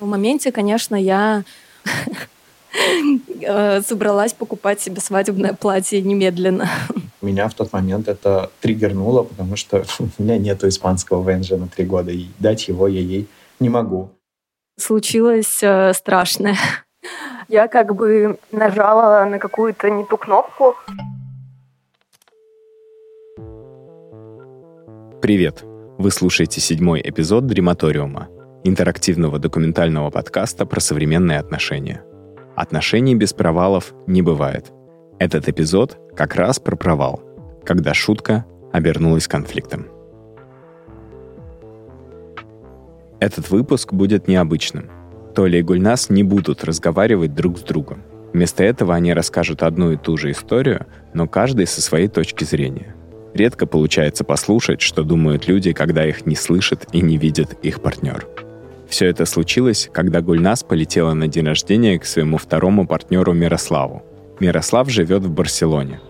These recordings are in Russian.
В моменте, конечно, я э, собралась покупать себе свадебное платье немедленно. Меня в тот момент это триггернуло, потому что у меня нету испанского ВНЖ на три года, и дать его я ей не могу. Случилось э, страшное. Я как бы нажала на какую-то не ту кнопку. Привет! Вы слушаете седьмой эпизод Дрематориума, интерактивного документального подкаста про современные отношения. Отношений без провалов не бывает. Этот эпизод как раз про провал, когда шутка обернулась конфликтом. Этот выпуск будет необычным. Толя и Гульнас не будут разговаривать друг с другом. Вместо этого они расскажут одну и ту же историю, но каждый со своей точки зрения. Редко получается послушать, что думают люди, когда их не слышит и не видит их партнер. Все это случилось, когда Гульнас полетела на день рождения к своему второму партнеру Мирославу. Мирослав живет в Барселоне.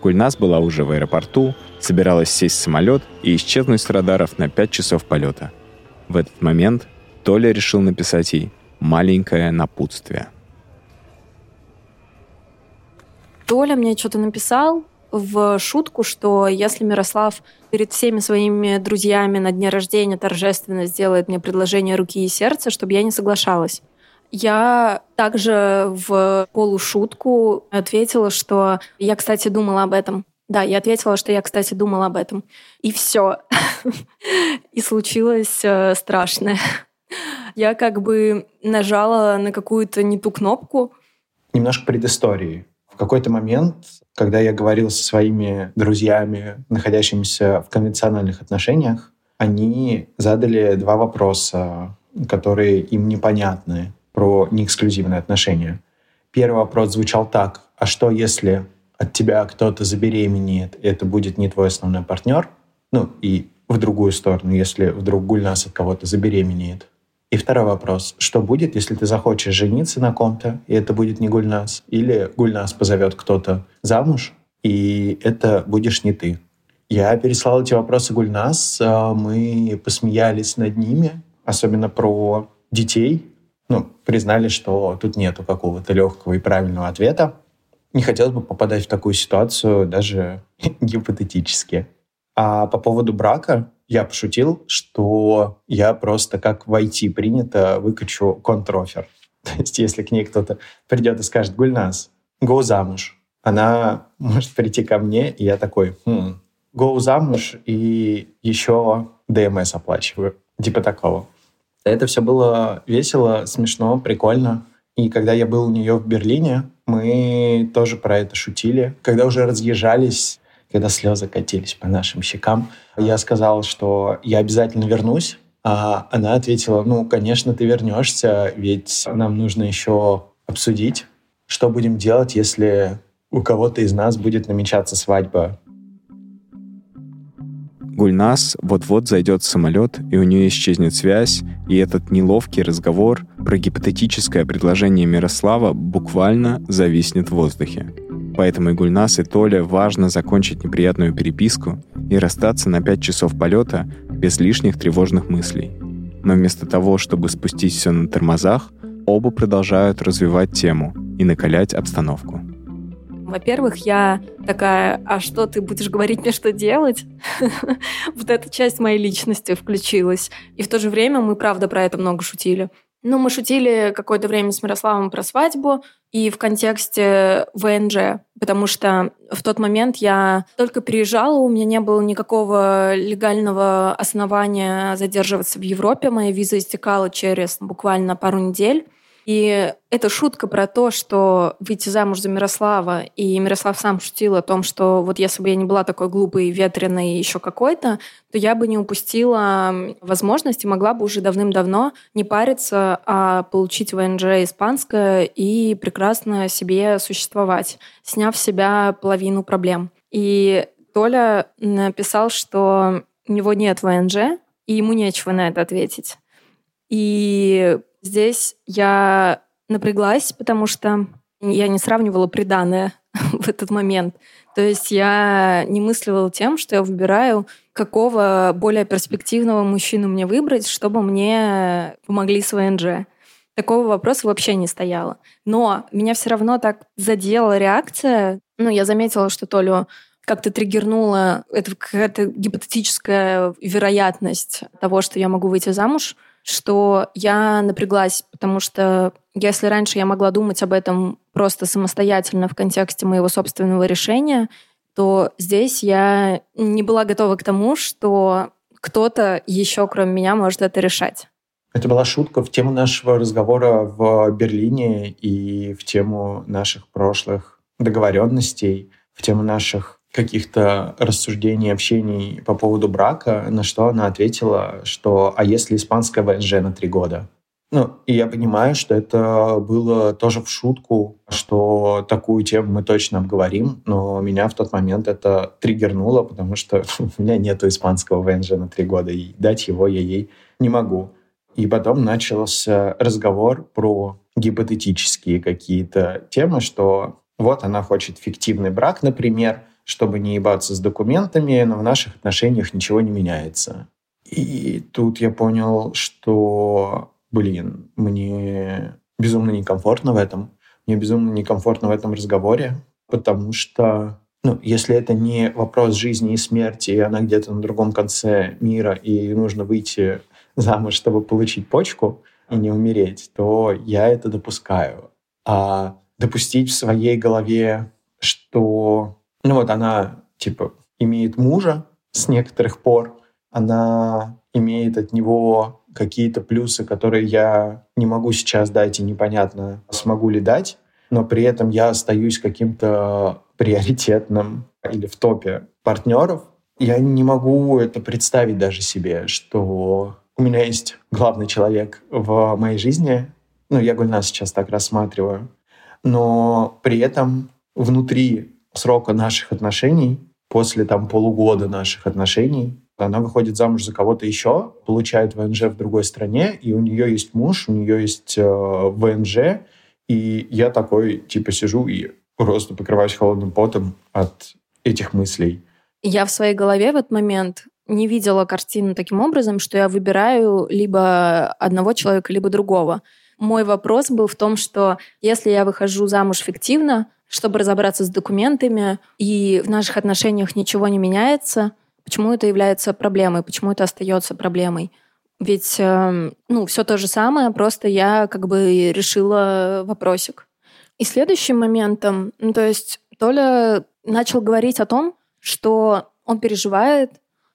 Гульнас была уже в аэропорту, собиралась сесть в самолет и исчезнуть с радаров на 5 часов полета. В этот момент Толя решил написать ей маленькое напутствие. Толя мне что-то написал, в шутку, что если Мирослав перед всеми своими друзьями на дне рождения торжественно сделает мне предложение руки и сердца, чтобы я не соглашалась. Я также в полушутку ответила, что я, кстати, думала об этом. Да, я ответила, что я, кстати, думала об этом. И все. И случилось э, страшное. Я как бы нажала на какую-то не ту кнопку. Немножко предыстории. Какой-то момент когда я говорил со своими друзьями, находящимися в конвенциональных отношениях, они задали два вопроса, которые им непонятны про неэксклюзивные отношения. Первый вопрос звучал так. А что, если от тебя кто-то забеременеет, и это будет не твой основной партнер? Ну, и в другую сторону, если вдруг Гульнас от кого-то забеременеет. И второй вопрос. Что будет, если ты захочешь жениться на ком-то, и это будет не Гульнас? Или Гульнас позовет кто-то замуж, и это будешь не ты? Я переслал эти вопросы Гульнас, а, мы посмеялись над ними, особенно про детей. Ну, признали, что тут нету какого-то легкого и правильного ответа. Не хотелось бы попадать в такую ситуацию даже гипотетически. А по поводу брака, я пошутил, что я просто как в IT принято выкачу контрофер. То есть если к ней кто-то придет и скажет «Гульнас, го замуж», она может прийти ко мне, и я такой «Хм, замуж и еще ДМС оплачиваю». Типа такого. Это все было весело, смешно, прикольно. И когда я был у нее в Берлине, мы тоже про это шутили. Когда уже разъезжались, когда слезы катились по нашим щекам, я сказал, что я обязательно вернусь. А она ответила, ну, конечно, ты вернешься, ведь нам нужно еще обсудить, что будем делать, если у кого-то из нас будет намечаться свадьба. Гульнас вот-вот зайдет в самолет, и у нее исчезнет связь, и этот неловкий разговор про гипотетическое предложение Мирослава буквально зависнет в воздухе. Поэтому и Гульнас, и Толя важно закончить неприятную переписку и расстаться на 5 часов полета без лишних тревожных мыслей. Но вместо того, чтобы спустить все на тормозах, оба продолжают развивать тему и накалять обстановку. Во-первых, я такая, а что ты будешь говорить мне, что делать? Вот эта часть моей личности включилась. И в то же время мы, правда, про это много шутили. Ну, мы шутили какое-то время с Мирославом про свадьбу и в контексте ВНЖ, потому что в тот момент я только приезжала, у меня не было никакого легального основания задерживаться в Европе, моя виза истекала через буквально пару недель. И это шутка про то, что выйти замуж за Мирослава, и Мирослав сам шутил о том, что вот если бы я не была такой глупой, ветреной и еще какой-то, то я бы не упустила возможности, могла бы уже давным-давно не париться, а получить ВНЖ испанское и прекрасно себе существовать, сняв с себя половину проблем. И Толя написал, что у него нет ВНЖ, и ему нечего на это ответить. И Здесь я напряглась, потому что я не сравнивала приданное в этот момент. То есть я не мыслила тем, что я выбираю, какого более перспективного мужчину мне выбрать, чтобы мне помогли с ВНЖ. Такого вопроса вообще не стояло. Но меня все равно так задела реакция. Ну, я заметила, что Толю как-то триггернула это какая-то гипотетическая вероятность того, что я могу выйти замуж – что я напряглась, потому что если раньше я могла думать об этом просто самостоятельно в контексте моего собственного решения, то здесь я не была готова к тому, что кто-то еще, кроме меня, может это решать. Это была шутка в тему нашего разговора в Берлине и в тему наших прошлых договоренностей, в тему наших каких-то рассуждений, общений по поводу брака, на что она ответила, что «а если испанская ВНЖ на три года?» Ну, и я понимаю, что это было тоже в шутку, что такую тему мы точно обговорим, но меня в тот момент это триггернуло, потому что у меня нет испанского ВНЖ на три года, и дать его я ей не могу. И потом начался разговор про гипотетические какие-то темы, что вот она хочет фиктивный брак, например, чтобы не ебаться с документами, но в наших отношениях ничего не меняется. И тут я понял, что, блин, мне безумно некомфортно в этом. Мне безумно некомфортно в этом разговоре, потому что, ну, если это не вопрос жизни и смерти, и она где-то на другом конце мира, и нужно выйти замуж, чтобы получить почку и не умереть, то я это допускаю. А допустить в своей голове, что ну вот она, типа, имеет мужа с некоторых пор, она имеет от него какие-то плюсы, которые я не могу сейчас дать и непонятно, смогу ли дать, но при этом я остаюсь каким-то приоритетным или в топе партнеров. Я не могу это представить даже себе, что у меня есть главный человек в моей жизни. Ну, я Гульна сейчас так рассматриваю. Но при этом внутри срока наших отношений, после там полугода наших отношений, она выходит замуж за кого-то еще, получает ВНЖ в другой стране, и у нее есть муж, у нее есть э, ВНЖ, и я такой, типа, сижу и просто покрываюсь холодным потом от этих мыслей. Я в своей голове в этот момент не видела картину таким образом, что я выбираю либо одного человека, либо другого. Мой вопрос был в том, что если я выхожу замуж фиктивно, чтобы разобраться с документами, и в наших отношениях ничего не меняется, почему это является проблемой, почему это остается проблемой. Ведь, эм, ну, все то же самое, просто я как бы решила вопросик. И следующим моментом, ну, то есть Толя начал говорить о том, что он переживает,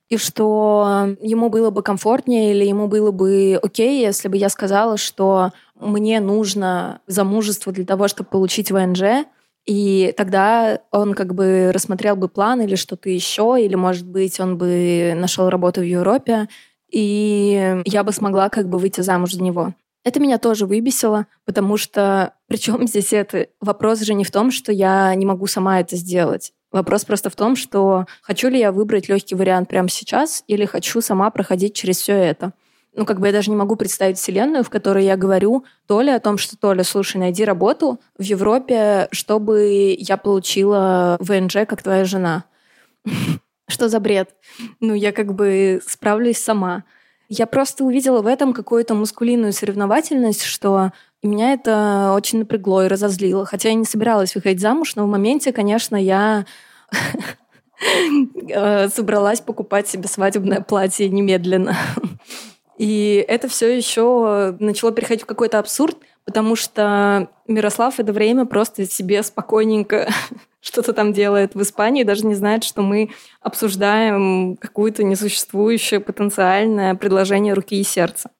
и что ему было бы комфортнее или ему было бы окей, если бы я сказала, что мне нужно замужество для того, чтобы получить ВНЖ, и тогда он как бы рассмотрел бы план или что-то еще, или, может быть, он бы нашел работу в Европе, и я бы смогла как бы выйти замуж за него. Это меня тоже выбесило, потому что причем здесь это вопрос же не в том, что я не могу сама это сделать. Вопрос просто в том, что хочу ли я выбрать легкий вариант прямо сейчас или хочу сама проходить через все это ну, как бы я даже не могу представить вселенную, в которой я говорю Толе о том, что Толя, слушай, найди работу в Европе, чтобы я получила ВНЖ, как твоя жена. Что за бред? Ну, я как бы справлюсь сама. Я просто увидела в этом какую-то мускулинную соревновательность, что меня это очень напрягло и разозлило. Хотя я не собиралась выходить замуж, но в моменте, конечно, я э, собралась покупать себе свадебное платье немедленно. И это все еще начало переходить в какой-то абсурд, потому что Мирослав в это время просто себе спокойненько что-то там делает в Испании, даже не знает, что мы обсуждаем какое-то несуществующее потенциальное предложение руки и сердца.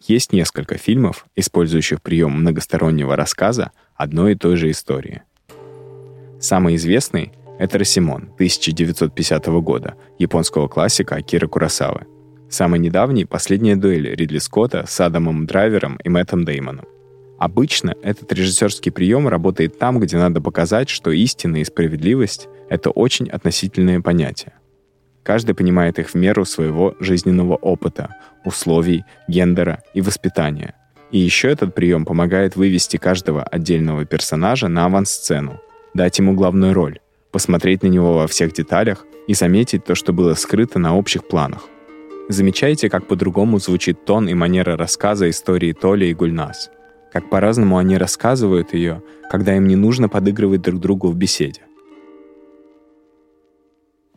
Есть несколько фильмов, использующих прием многостороннего рассказа одной и той же истории. Самый известный — это «Росимон» 1950 года, японского классика Акира Курасавы. Самый недавний — «Последняя дуэль» Ридли Скотта с Адамом Драйвером и Мэттом Деймоном. Обычно этот режиссерский прием работает там, где надо показать, что истина и справедливость — это очень относительные понятия. Каждый понимает их в меру своего жизненного опыта, условий, гендера и воспитания. И еще этот прием помогает вывести каждого отдельного персонажа на авансцену, дать ему главную роль, посмотреть на него во всех деталях и заметить то, что было скрыто на общих планах. Замечайте, как по-другому звучит тон и манера рассказа истории Толи и Гульнас — как по-разному они рассказывают ее, когда им не нужно подыгрывать друг другу в беседе.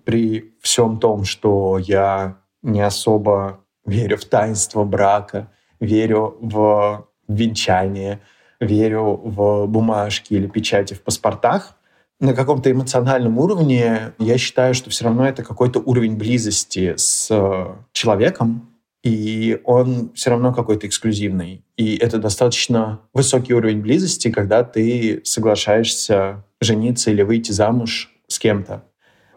При всем том, что я не особо верю в таинство брака, верю в венчание, верю в бумажки или печати в паспортах, на каком-то эмоциональном уровне я считаю, что все равно это какой-то уровень близости с человеком, и он все равно какой-то эксклюзивный. И это достаточно высокий уровень близости, когда ты соглашаешься жениться или выйти замуж с кем-то.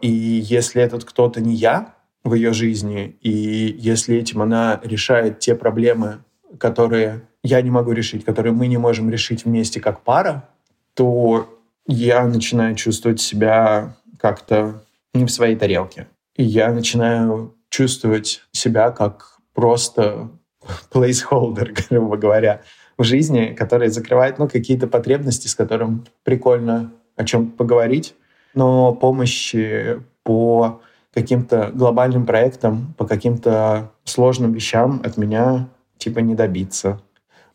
И если этот кто-то не я в ее жизни, и если этим она решает те проблемы, которые я не могу решить, которые мы не можем решить вместе как пара, то я начинаю чувствовать себя как-то не в своей тарелке. И я начинаю чувствовать себя как просто placeholder, грубо говоря, в жизни, который закрывает ну, какие-то потребности, с которым прикольно о чем поговорить, но помощи по каким-то глобальным проектам, по каким-то сложным вещам от меня типа не добиться.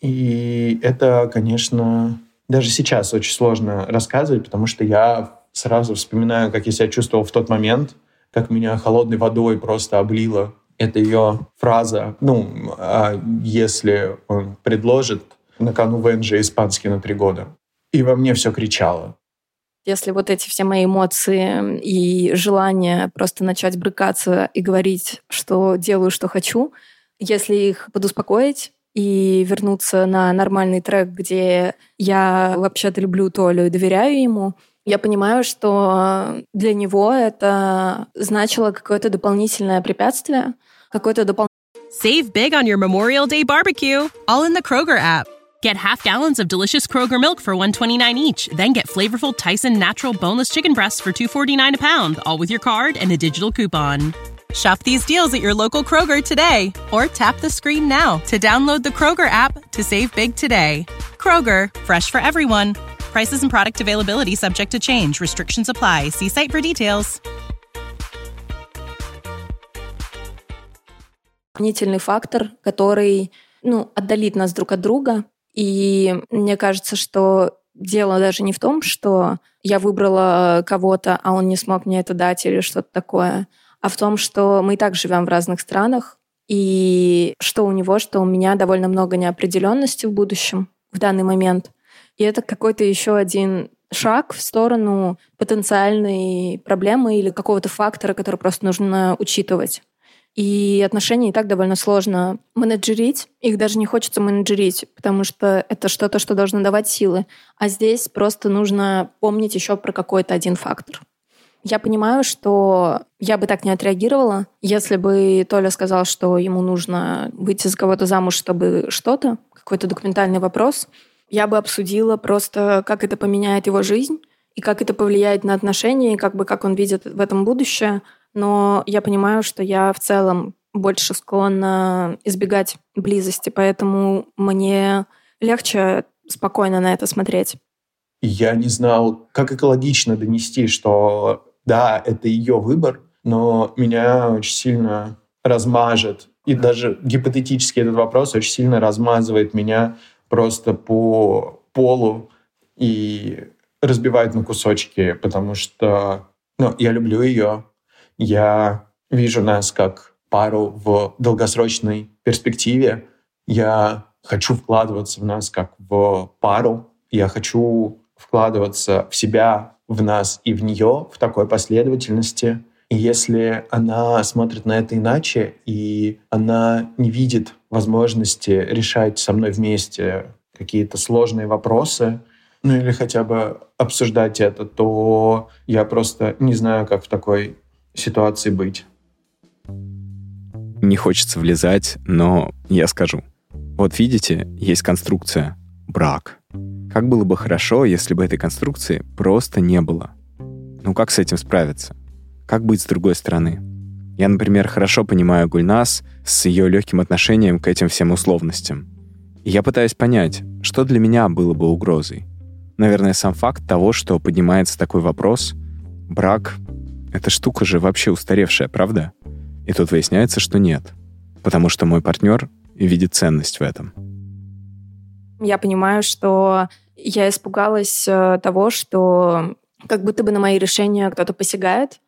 И это, конечно, даже сейчас очень сложно рассказывать, потому что я сразу вспоминаю, как я себя чувствовал в тот момент, как меня холодной водой просто облило это ее фраза, ну, а если он предложит на кону ВНЖ испанский на три года. И во мне все кричало. Если вот эти все мои эмоции и желание просто начать брыкаться и говорить, что делаю, что хочу, если их подуспокоить и вернуться на нормальный трек, где я вообще-то люблю Толю и доверяю ему, я понимаю, что для него это значило какое-то дополнительное препятствие, какое-то дополнительное... Save big on your Memorial Day barbecue, all in the Kroger app. Get half gallons of delicious Kroger milk for 129 each, then get flavorful Tyson natural boneless chicken breasts for 249 a pound, all with your card and a digital coupon. Shop these deals at your local Kroger today or tap the screen now to download the Kroger app to save big today. Kroger, fresh for everyone. Prices and product availability subject to change. Restrictions apply. See site for details. Дополнительный фактор, который ну, отдалит нас друг от друга. И мне кажется, что дело даже не в том, что я выбрала кого-то, а он не смог мне это дать или что-то такое, а в том, что мы и так живем в разных странах, и что у него, что у меня довольно много неопределенности в будущем в данный момент — и это какой-то еще один шаг в сторону потенциальной проблемы или какого-то фактора, который просто нужно учитывать. И отношения и так довольно сложно менеджерить. Их даже не хочется менеджерить, потому что это что-то, что должно давать силы. А здесь просто нужно помнить еще про какой-то один фактор. Я понимаю, что я бы так не отреагировала, если бы Толя сказал, что ему нужно выйти за кого-то замуж, чтобы что-то, какой-то документальный вопрос — я бы обсудила просто, как это поменяет его жизнь и как это повлияет на отношения, и как бы как он видит в этом будущее. Но я понимаю, что я в целом больше склонна избегать близости, поэтому мне легче спокойно на это смотреть. Я не знал, как экологично донести, что да, это ее выбор, но меня очень сильно размажет. И даже гипотетически этот вопрос очень сильно размазывает меня просто по полу и разбивает на кусочки, потому что ну, я люблю ее, я вижу нас как пару в долгосрочной перспективе, я хочу вкладываться в нас как в пару, я хочу вкладываться в себя, в нас и в нее в такой последовательности. И если она смотрит на это иначе, и она не видит возможности решать со мной вместе какие-то сложные вопросы, ну или хотя бы обсуждать это, то я просто не знаю, как в такой ситуации быть. Не хочется влезать, но я скажу. Вот видите, есть конструкция брак. Как было бы хорошо, если бы этой конструкции просто не было. Ну как с этим справиться? Как быть с другой стороны? Я, например, хорошо понимаю Гульнас с ее легким отношением к этим всем условностям. И я пытаюсь понять, что для меня было бы угрозой. Наверное, сам факт того, что поднимается такой вопрос, брак — эта штука же вообще устаревшая, правда? И тут выясняется, что нет. Потому что мой партнер видит ценность в этом. Я понимаю, что я испугалась э, того, что как будто бы на мои решения кто-то посягает.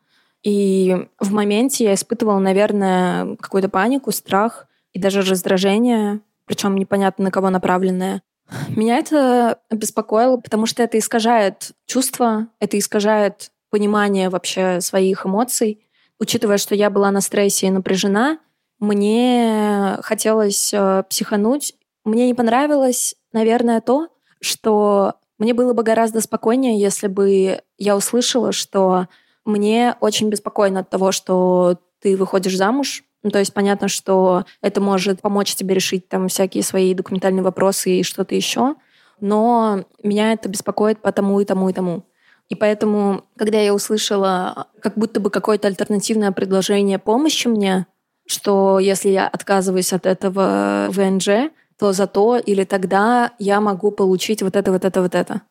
И в моменте я испытывала, наверное, какую-то панику, страх и даже раздражение, причем непонятно на кого направленное. Меня это беспокоило, потому что это искажает чувства, это искажает понимание вообще своих эмоций. Учитывая, что я была на стрессе и напряжена, мне хотелось э, психануть. Мне не понравилось, наверное, то, что мне было бы гораздо спокойнее, если бы я услышала, что мне очень беспокойно от того, что ты выходишь замуж. Ну, то есть понятно, что это может помочь тебе решить там всякие свои документальные вопросы и что-то еще, но меня это беспокоит по тому и тому и тому. И поэтому, когда я услышала как будто бы какое-то альтернативное предложение помощи мне, что если я отказываюсь от этого ВНЖ, то зато или тогда я могу получить вот это, вот это, вот это.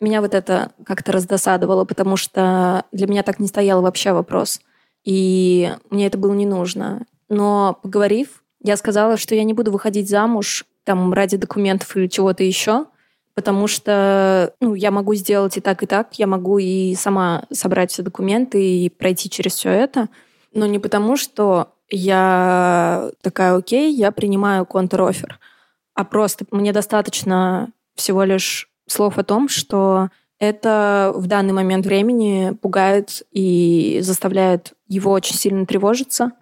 Меня вот это как-то раздосадовало, потому что для меня так не стоял вообще вопрос. И мне это было не нужно. Но поговорив, я сказала, что я не буду выходить замуж там ради документов или чего-то еще, потому что ну, я могу сделать и так, и так. Я могу и сама собрать все документы и пройти через все это. Но не потому, что я такая, окей, я принимаю контр-офер а просто мне достаточно всего лишь слов о том, что это в данный момент времени пугает и заставляет его очень сильно тревожиться.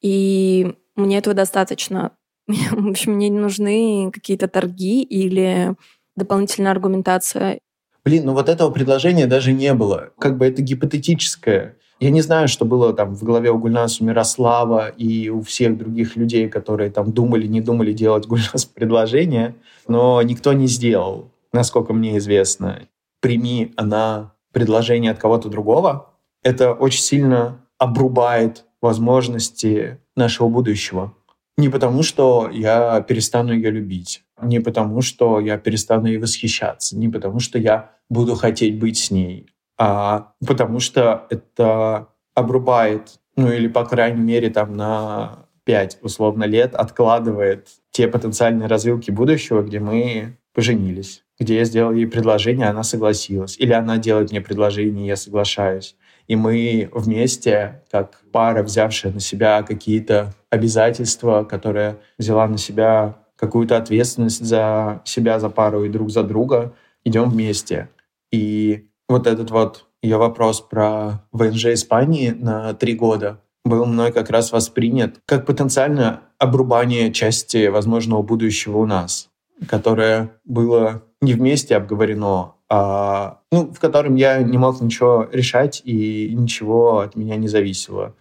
И мне этого достаточно. В общем, мне не нужны какие-то торги или дополнительная аргументация. Блин, ну вот этого предложения даже не было. Как бы это гипотетическое. Я не знаю, что было там в голове у Гульнаса, у Мирослава и у всех других людей, которые там думали, не думали делать Гульнас предложение, но никто не сделал, насколько мне известно. Прими она предложение от кого-то другого, это очень сильно обрубает возможности нашего будущего. Не потому, что я перестану ее любить, не потому, что я перестану ей восхищаться, не потому, что я буду хотеть быть с ней, а, потому что это обрубает, ну или, по крайней мере, там на 5 условно лет откладывает те потенциальные развилки будущего, где мы поженились, где я сделал ей предложение, она согласилась. Или она делает мне предложение, я соглашаюсь. И мы вместе, как пара, взявшая на себя какие-то обязательства, которая взяла на себя какую-то ответственность за себя, за пару и друг за друга, идем вместе. И вот этот вот ее вопрос про ВНЖ Испании на три года был мной как раз воспринят как потенциально обрубание части возможного будущего у нас, которое было не вместе обговорено, а, ну, в котором я не мог ничего решать и ничего от меня не зависело.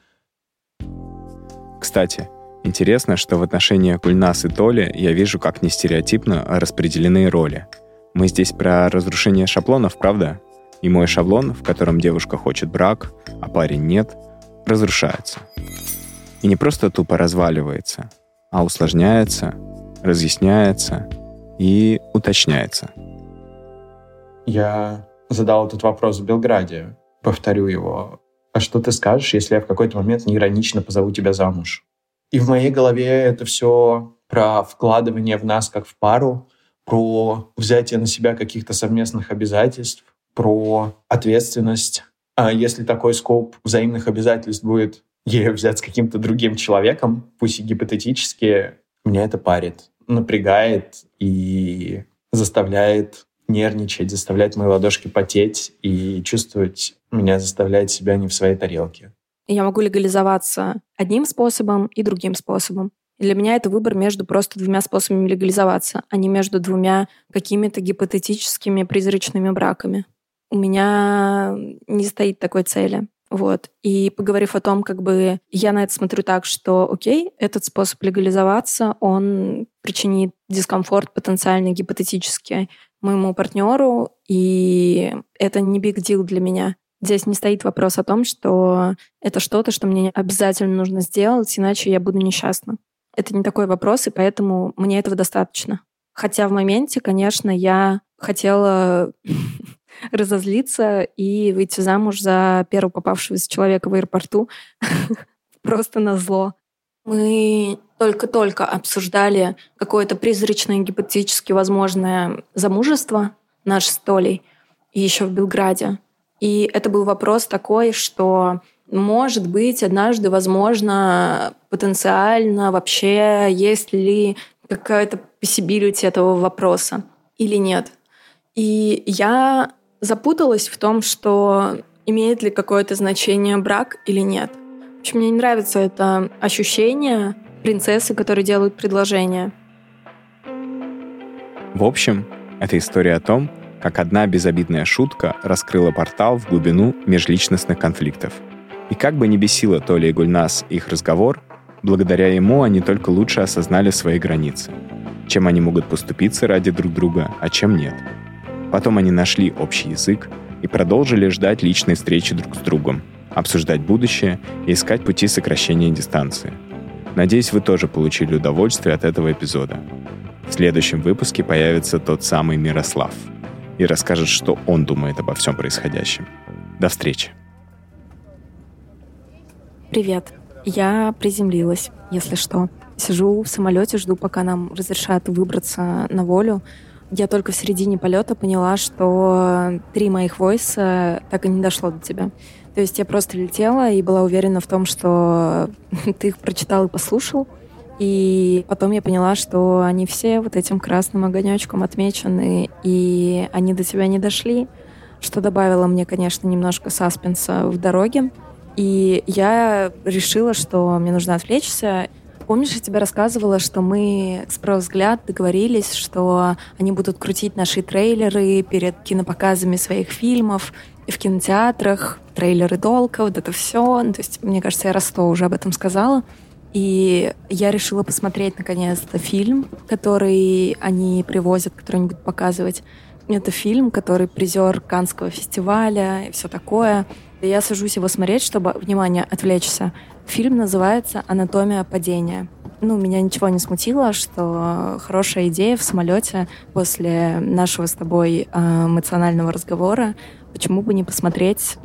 Кстати, интересно, что в отношениях Гульнас и Толи я вижу, как не стереотипно распределены роли. Мы здесь про разрушение шаблонов, правда? И мой шаблон, в котором девушка хочет брак, а парень нет, разрушается. И не просто тупо разваливается, а усложняется, разъясняется и уточняется. Я задал этот вопрос в Белграде. Повторю его. А что ты скажешь, если я в какой-то момент неиронично позову тебя замуж? И в моей голове это все про вкладывание в нас как в пару, про взятие на себя каких-то совместных обязательств, про ответственность. А если такой скоп взаимных обязательств будет ею взять с каким-то другим человеком, пусть и гипотетически, меня это парит, напрягает и заставляет нервничать, заставляет мои ладошки потеть и чувствовать меня заставляет себя не в своей тарелке. Я могу легализоваться одним способом и другим способом. И для меня это выбор между просто двумя способами легализоваться, а не между двумя какими-то гипотетическими призрачными браками. У меня не стоит такой цели. Вот. И поговорив о том, как бы я на это смотрю так, что, окей, этот способ легализоваться, он причинит дискомфорт потенциально гипотетически моему партнеру, и это не big deal для меня. Здесь не стоит вопрос о том, что это что-то, что мне обязательно нужно сделать, иначе я буду несчастна. Это не такой вопрос, и поэтому мне этого достаточно. Хотя в моменте, конечно, я хотела разозлиться и выйти замуж за первого попавшегося человека в аэропорту просто на зло. Мы только-только обсуждали какое-то призрачное, гипотетически возможное замужество наш с Толей, и еще в Белграде. И это был вопрос такой, что может быть, однажды, возможно, потенциально вообще есть ли какая-то possibility этого вопроса или нет. И я запуталась в том, что имеет ли какое-то значение брак или нет. В общем, мне не нравится это ощущение принцессы, которые делают предложение. В общем, это история о том, как одна безобидная шутка раскрыла портал в глубину межличностных конфликтов. И как бы ни бесило Толя и Гульнас их разговор, благодаря ему они только лучше осознали свои границы. Чем они могут поступиться ради друг друга, а чем нет. Потом они нашли общий язык и продолжили ждать личной встречи друг с другом, обсуждать будущее и искать пути сокращения дистанции. Надеюсь, вы тоже получили удовольствие от этого эпизода. В следующем выпуске появится тот самый Мирослав — и расскажет, что он думает обо всем происходящем. До встречи. Привет. Я приземлилась, если что. Сижу в самолете, жду, пока нам разрешат выбраться на волю. Я только в середине полета поняла, что три моих войса так и не дошло до тебя. То есть я просто летела и была уверена в том, что ты их прочитал и послушал. И потом я поняла, что они все вот этим красным огонечком отмечены, и они до тебя не дошли, что добавило мне, конечно, немножко саспенса в дороге. И я решила, что мне нужно отвлечься. Помнишь, я тебе рассказывала, что мы с взгляд договорились, что они будут крутить наши трейлеры перед кинопоказами своих фильмов и в кинотеатрах, трейлеры долго, вот это все. То есть, мне кажется, я раз сто уже об этом сказала. И я решила посмотреть наконец-то фильм, который они привозят, который они будут показывать. Это фильм, который призер Канского фестиваля и все такое. Я сажусь его смотреть, чтобы, внимание, отвлечься. Фильм называется «Анатомия падения». Ну, меня ничего не смутило, что хорошая идея в самолете после нашего с тобой э, эмоционального разговора почему бы не посмотреть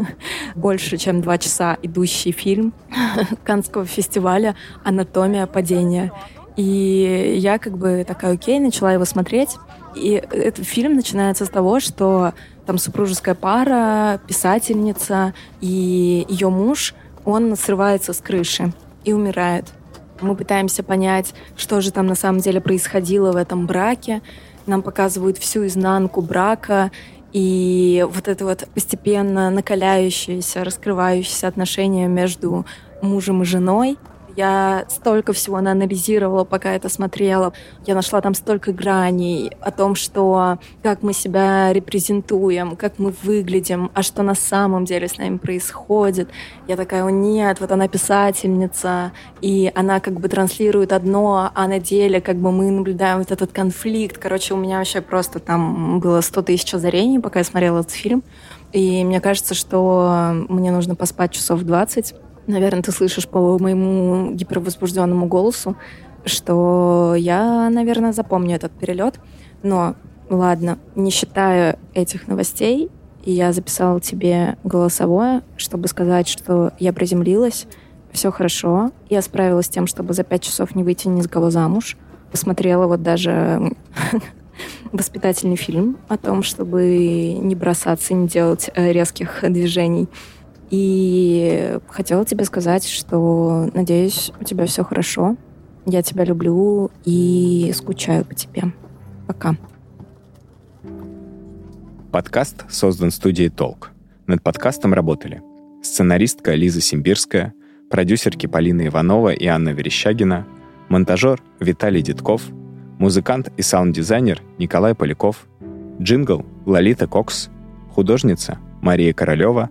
больше, чем два часа идущий фильм Канского фестиваля «Анатомия падения». И я как бы такая, окей, начала его смотреть. И этот фильм начинается с того, что там супружеская пара, писательница и ее муж, он срывается с крыши и умирает. Мы пытаемся понять, что же там на самом деле происходило в этом браке. Нам показывают всю изнанку брака, и вот это вот постепенно накаляющееся, раскрывающееся отношение между мужем и женой, я столько всего анализировала, пока это смотрела. Я нашла там столько граней о том, что как мы себя репрезентуем, как мы выглядим, а что на самом деле с нами происходит. Я такая, о нет, вот она писательница, и она как бы транслирует одно, а на деле как бы мы наблюдаем вот этот конфликт. Короче, у меня вообще просто там было 100 тысяч озарений, пока я смотрела этот фильм. И мне кажется, что мне нужно поспать часов 20, Наверное, ты слышишь по моему гипервозбужденному голосу, что я, наверное, запомню этот перелет. Но ладно, не считая этих новостей, я записала тебе голосовое, чтобы сказать, что я приземлилась, все хорошо. Я справилась с тем, чтобы за пять часов не выйти ни с кого замуж. Посмотрела вот даже воспитательный фильм о том, чтобы не бросаться, не делать э, резких движений. И хотела тебе сказать, что надеюсь, у тебя все хорошо. Я тебя люблю и скучаю по тебе. Пока. Подкаст создан студией «Толк». Над подкастом работали сценаристка Лиза Симбирская, продюсерки Полина Иванова и Анна Верещагина, монтажер Виталий Дедков, музыкант и саунд-дизайнер Николай Поляков, джингл Лолита Кокс, художница Мария Королева,